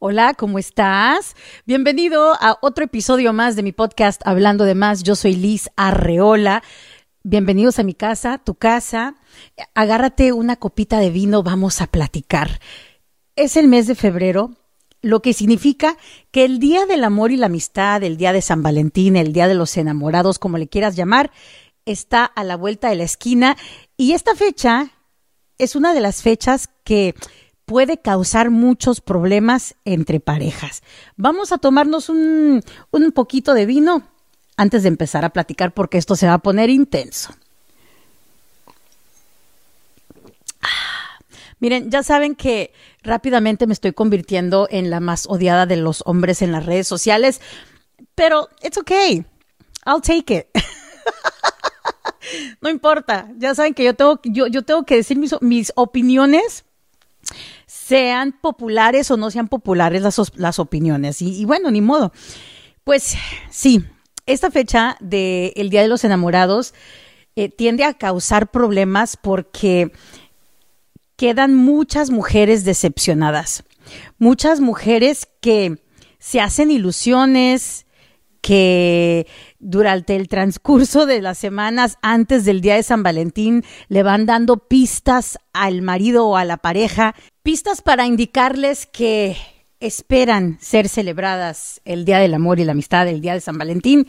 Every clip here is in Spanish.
Hola, ¿cómo estás? Bienvenido a otro episodio más de mi podcast Hablando de Más. Yo soy Liz Arreola. Bienvenidos a mi casa, tu casa. Agárrate una copita de vino, vamos a platicar. Es el mes de febrero, lo que significa que el Día del Amor y la Amistad, el Día de San Valentín, el Día de los Enamorados, como le quieras llamar, está a la vuelta de la esquina y esta fecha es una de las fechas que puede causar muchos problemas entre parejas. Vamos a tomarnos un, un poquito de vino antes de empezar a platicar porque esto se va a poner intenso. Ah, miren, ya saben que rápidamente me estoy convirtiendo en la más odiada de los hombres en las redes sociales, pero it's okay. I'll take it. no importa, ya saben que yo tengo, yo, yo tengo que decir mis, mis opiniones sean populares o no sean populares las, las opiniones. Y, bueno, ni modo. Pues sí, esta fecha del Día de los Enamorados eh, tiende a causar problemas porque quedan muchas mujeres decepcionadas. Muchas mujeres que se hacen ilusiones, que durante el transcurso de las semanas antes del día de San Valentín le van dando pistas al marido o a la pareja, pistas para indicarles que esperan ser celebradas el Día del Amor y la Amistad, el Día de San Valentín,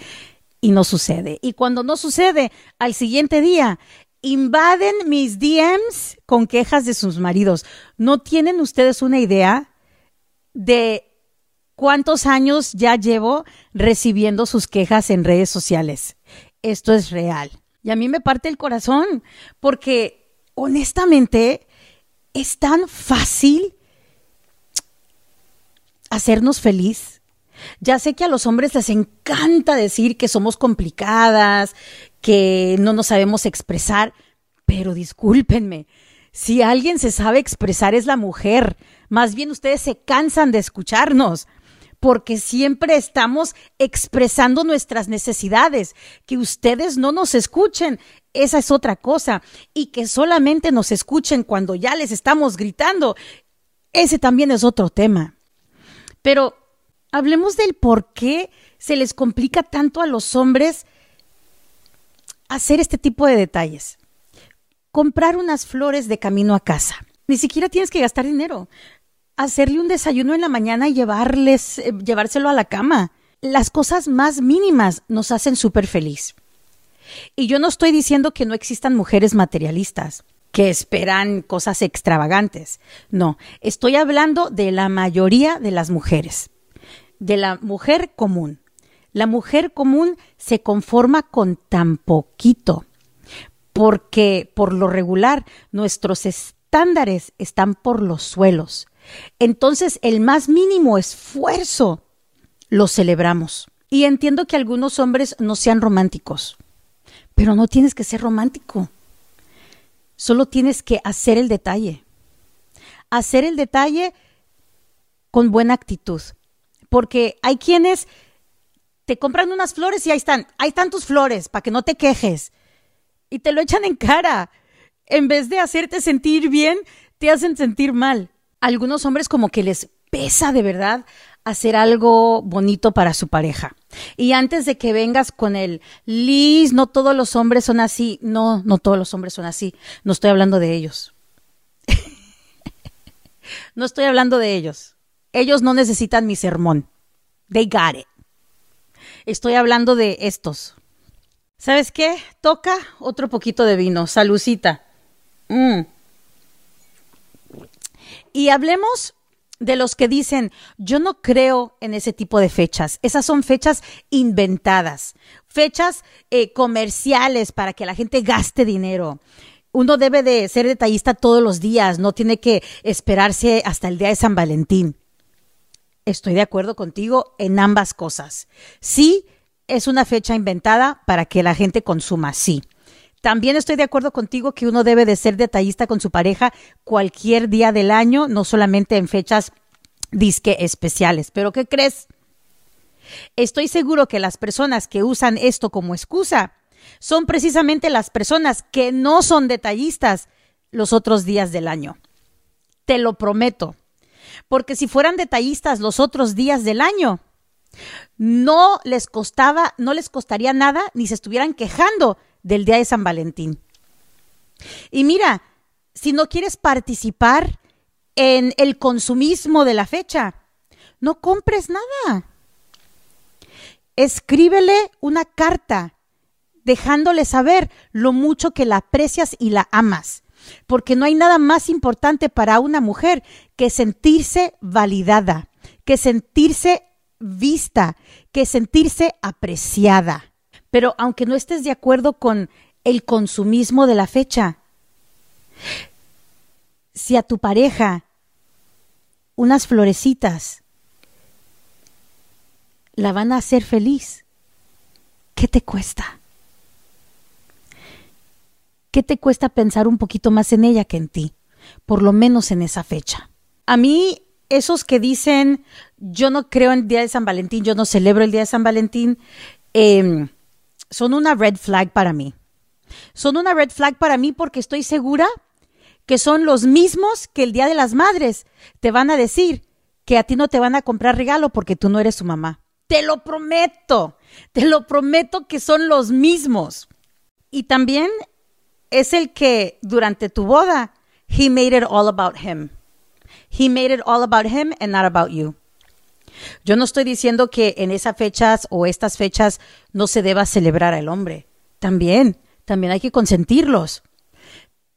y no sucede. Y cuando no sucede, al siguiente día, invaden mis DMs con quejas de sus maridos. ¿No tienen ustedes una idea de cuántos años ya llevo recibiendo sus quejas en redes sociales. Esto es real. Y a mí me parte el corazón porque honestamente es tan fácil hacernos feliz. Ya sé que a los hombres les encanta decir que somos complicadas, que no nos sabemos expresar, pero discúlpenme, si alguien se sabe expresar es la mujer. Más bien ustedes se cansan de escucharnos porque siempre estamos expresando nuestras necesidades. Que ustedes no nos escuchen, esa es otra cosa. Y que solamente nos escuchen cuando ya les estamos gritando, ese también es otro tema. Pero hablemos del por qué se les complica tanto a los hombres hacer este tipo de detalles. Comprar unas flores de camino a casa. Ni siquiera tienes que gastar dinero hacerle un desayuno en la mañana y llevarles, eh, llevárselo a la cama. Las cosas más mínimas nos hacen súper feliz. Y yo no estoy diciendo que no existan mujeres materialistas que esperan cosas extravagantes. No, estoy hablando de la mayoría de las mujeres, de la mujer común. La mujer común se conforma con tan poquito, porque por lo regular nuestros estándares están por los suelos. Entonces, el más mínimo esfuerzo lo celebramos. Y entiendo que algunos hombres no sean románticos, pero no tienes que ser romántico. Solo tienes que hacer el detalle. Hacer el detalle con buena actitud. Porque hay quienes te compran unas flores y ahí están, ahí están tus flores, para que no te quejes. Y te lo echan en cara. En vez de hacerte sentir bien, te hacen sentir mal algunos hombres como que les pesa de verdad hacer algo bonito para su pareja. Y antes de que vengas con el Liz, no todos los hombres son así. No, no todos los hombres son así. No estoy hablando de ellos. no estoy hablando de ellos. Ellos no necesitan mi sermón. They got it. Estoy hablando de estos. ¿Sabes qué? Toca otro poquito de vino. Salucita. Mm. Y hablemos de los que dicen, yo no creo en ese tipo de fechas. Esas son fechas inventadas, fechas eh, comerciales para que la gente gaste dinero. Uno debe de ser detallista todos los días, no tiene que esperarse hasta el día de San Valentín. Estoy de acuerdo contigo en ambas cosas. Sí, es una fecha inventada para que la gente consuma, sí. También estoy de acuerdo contigo que uno debe de ser detallista con su pareja cualquier día del año, no solamente en fechas disque especiales. Pero ¿qué crees? Estoy seguro que las personas que usan esto como excusa son precisamente las personas que no son detallistas los otros días del año. Te lo prometo. Porque si fueran detallistas los otros días del año, no les costaba, no les costaría nada ni se estuvieran quejando del día de San Valentín. Y mira, si no quieres participar en el consumismo de la fecha, no compres nada. Escríbele una carta dejándole saber lo mucho que la aprecias y la amas, porque no hay nada más importante para una mujer que sentirse validada, que sentirse vista, que sentirse apreciada. Pero aunque no estés de acuerdo con el consumismo de la fecha, si a tu pareja unas florecitas la van a hacer feliz, ¿qué te cuesta? ¿Qué te cuesta pensar un poquito más en ella que en ti? Por lo menos en esa fecha. A mí esos que dicen, yo no creo en el Día de San Valentín, yo no celebro el Día de San Valentín, em, son una red flag para mí. Son una red flag para mí porque estoy segura que son los mismos que el Día de las Madres te van a decir que a ti no te van a comprar regalo porque tú no eres su mamá. Te lo prometo, te lo prometo que son los mismos. Y también es el que durante tu boda, he made it all about him. He made it all about him and not about you. Yo no estoy diciendo que en esas fechas o estas fechas no se deba celebrar al hombre. También, también hay que consentirlos.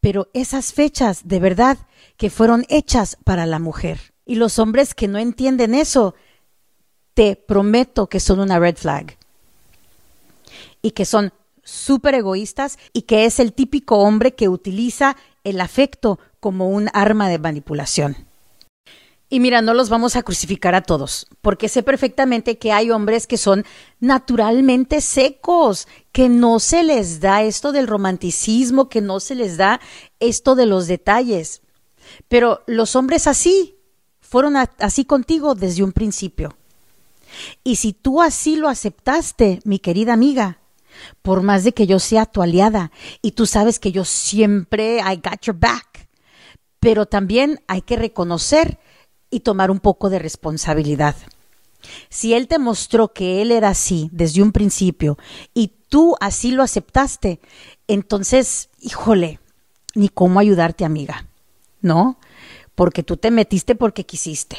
Pero esas fechas, de verdad, que fueron hechas para la mujer. Y los hombres que no entienden eso, te prometo que son una red flag. Y que son súper egoístas y que es el típico hombre que utiliza el afecto como un arma de manipulación. Y mira, no los vamos a crucificar a todos, porque sé perfectamente que hay hombres que son naturalmente secos, que no se les da esto del romanticismo, que no se les da esto de los detalles. Pero los hombres así fueron así contigo desde un principio. Y si tú así lo aceptaste, mi querida amiga, por más de que yo sea tu aliada, y tú sabes que yo siempre I got your back, pero también hay que reconocer y tomar un poco de responsabilidad. Si Él te mostró que Él era así desde un principio y tú así lo aceptaste, entonces, híjole, ni cómo ayudarte, amiga, ¿no? Porque tú te metiste porque quisiste.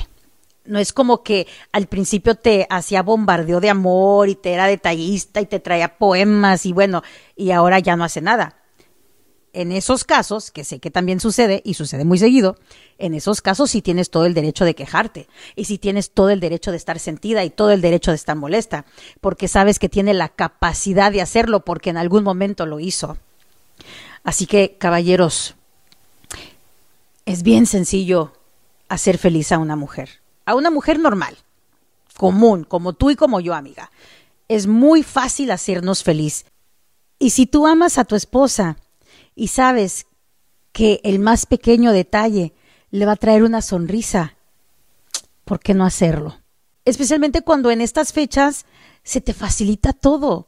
No es como que al principio te hacía bombardeo de amor y te era detallista y te traía poemas y bueno, y ahora ya no hace nada en esos casos, que sé que también sucede y sucede muy seguido, en esos casos sí tienes todo el derecho de quejarte y sí tienes todo el derecho de estar sentida y todo el derecho de estar molesta, porque sabes que tiene la capacidad de hacerlo porque en algún momento lo hizo. Así que, caballeros, es bien sencillo hacer feliz a una mujer, a una mujer normal, común, como tú y como yo, amiga. Es muy fácil hacernos feliz. Y si tú amas a tu esposa, y sabes que el más pequeño detalle le va a traer una sonrisa, ¿por qué no hacerlo? Especialmente cuando en estas fechas se te facilita todo.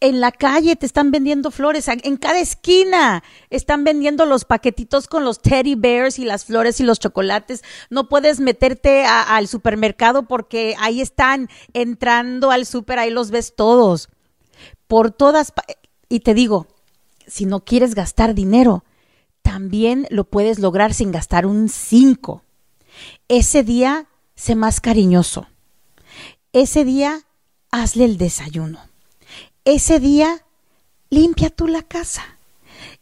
En la calle te están vendiendo flores, en cada esquina están vendiendo los paquetitos con los teddy bears y las flores y los chocolates. No puedes meterte al supermercado porque ahí están entrando al super, ahí los ves todos. Por todas, y te digo, si no quieres gastar dinero, también lo puedes lograr sin gastar un 5. Ese día, sé más cariñoso. Ese día, hazle el desayuno. Ese día, limpia tú la casa.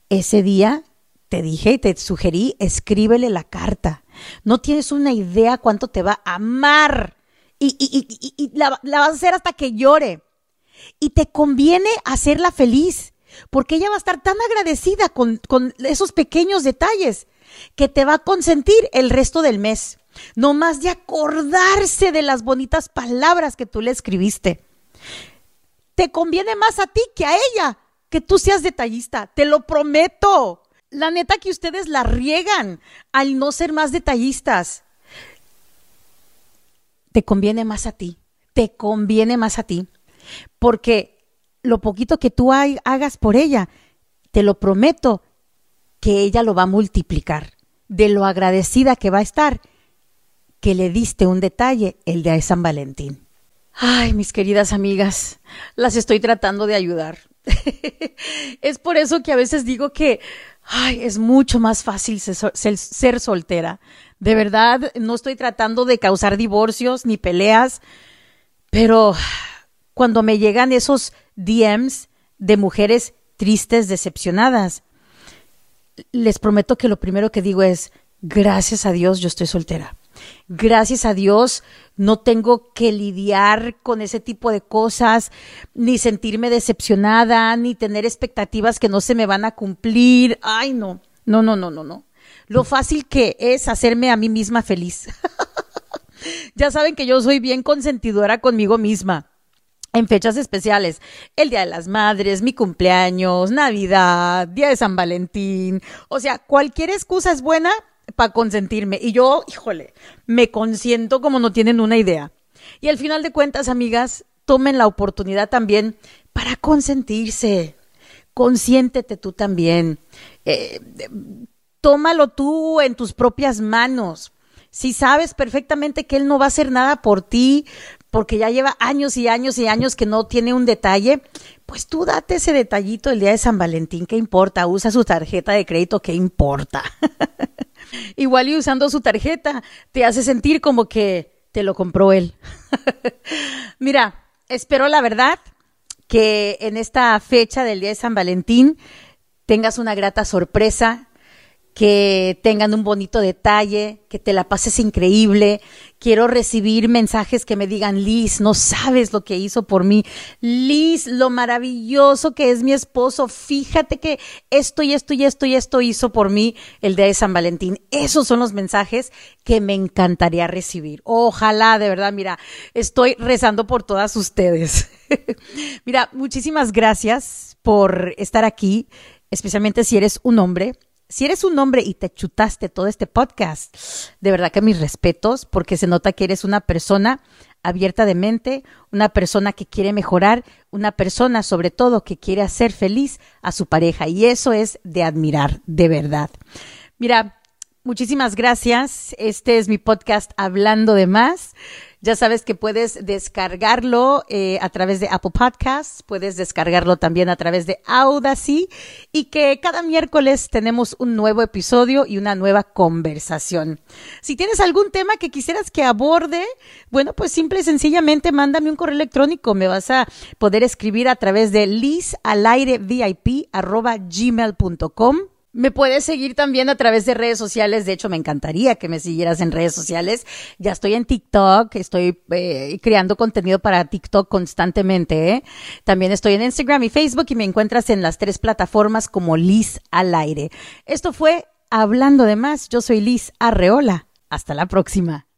Ese día, te dije y te sugerí, escríbele la carta. No tienes una idea cuánto te va a amar. Y, la vas a hacer hasta que llore. Y te conviene hacerla feliz porque ella va a estar tan agradecida con, esos pequeños detalles que te va a consentir el resto del mes, no más de acordarse de las bonitas palabras que tú le escribiste. Te conviene más a ti que a ella que tú seas detallista, te lo prometo. La neta que ustedes la riegan al no ser más detallistas. Te conviene más a ti, te conviene más a ti, porque lo poquito que tú hagas por ella, te lo prometo que ella lo va a multiplicar. De lo agradecida que va a estar, que le diste un detalle el de San Valentín. Ay, mis queridas amigas, las estoy tratando de ayudar. es por eso que a veces digo que ay, es mucho más fácil ser, soltera. De verdad, no estoy tratando de causar divorcios ni peleas, pero cuando me llegan esos DMs de mujeres tristes, decepcionadas, les prometo que lo primero que digo es, gracias a Dios yo estoy soltera. Gracias a Dios no tengo que lidiar con ese tipo de cosas, ni sentirme decepcionada, ni tener expectativas que no se me van a cumplir. Ay, no, no, no, no, no, no. Lo fácil que es hacerme a mí misma feliz. ya saben que yo soy bien consentidora conmigo misma en fechas especiales, el Día de las Madres, mi cumpleaños, Navidad, Día de San Valentín, o sea, cualquier excusa es buena para consentirme. Y yo, híjole, me consiento como no tienen una idea. Y al final de cuentas, amigas, tomen la oportunidad también para consentirse. Consiéntete tú también. Eh, tómalo tú en tus propias manos. Si sabes perfectamente que él no va a hacer nada por ti, porque ya lleva años y años y años que no tiene un detalle, pues tú date ese detallito el día de San Valentín, ¿qué importa? Usa su tarjeta de crédito, ¿qué importa? Igual y usando su tarjeta te hace sentir como que te lo compró él. Mira, espero la verdad que en esta fecha del día de San Valentín tengas una grata sorpresa que tengan un bonito detalle, que te la pases increíble. Quiero recibir mensajes que me digan, Liz, no sabes lo que hizo por mí. Liz, lo maravilloso que es mi esposo. Fíjate que esto y esto y esto y esto hizo por mí el día de San Valentín. Esos son los mensajes que me encantaría recibir. Ojalá, de verdad, mira, estoy rezando por todas ustedes. mira, muchísimas gracias por estar aquí, especialmente si eres un hombre si eres un hombre y te chutaste todo este podcast, de verdad que mis respetos, porque se nota que eres una persona abierta de mente, una persona que quiere mejorar, una persona sobre todo que quiere hacer feliz a su pareja. Y eso es de admirar, de verdad. Mira, muchísimas gracias. Este es mi podcast Hablando de más. Ya sabes que puedes descargarlo eh, a través de Apple Podcasts, puedes descargarlo también a través de Audacy y que cada miércoles tenemos un nuevo episodio y una nueva conversación. Si tienes algún tema que quisieras que aborde, bueno, pues simple y sencillamente mándame un correo electrónico. Me vas a poder escribir a través de lizalairevip.gmail.com me puedes seguir también a través de redes sociales. De hecho, me encantaría que me siguieras en redes sociales. Ya estoy en TikTok, estoy eh, creando contenido para TikTok constantemente. ¿eh? También estoy en Instagram y Facebook y me encuentras en las tres plataformas como Liz al aire. Esto fue Hablando de más. Yo soy Liz Arreola. Hasta la próxima.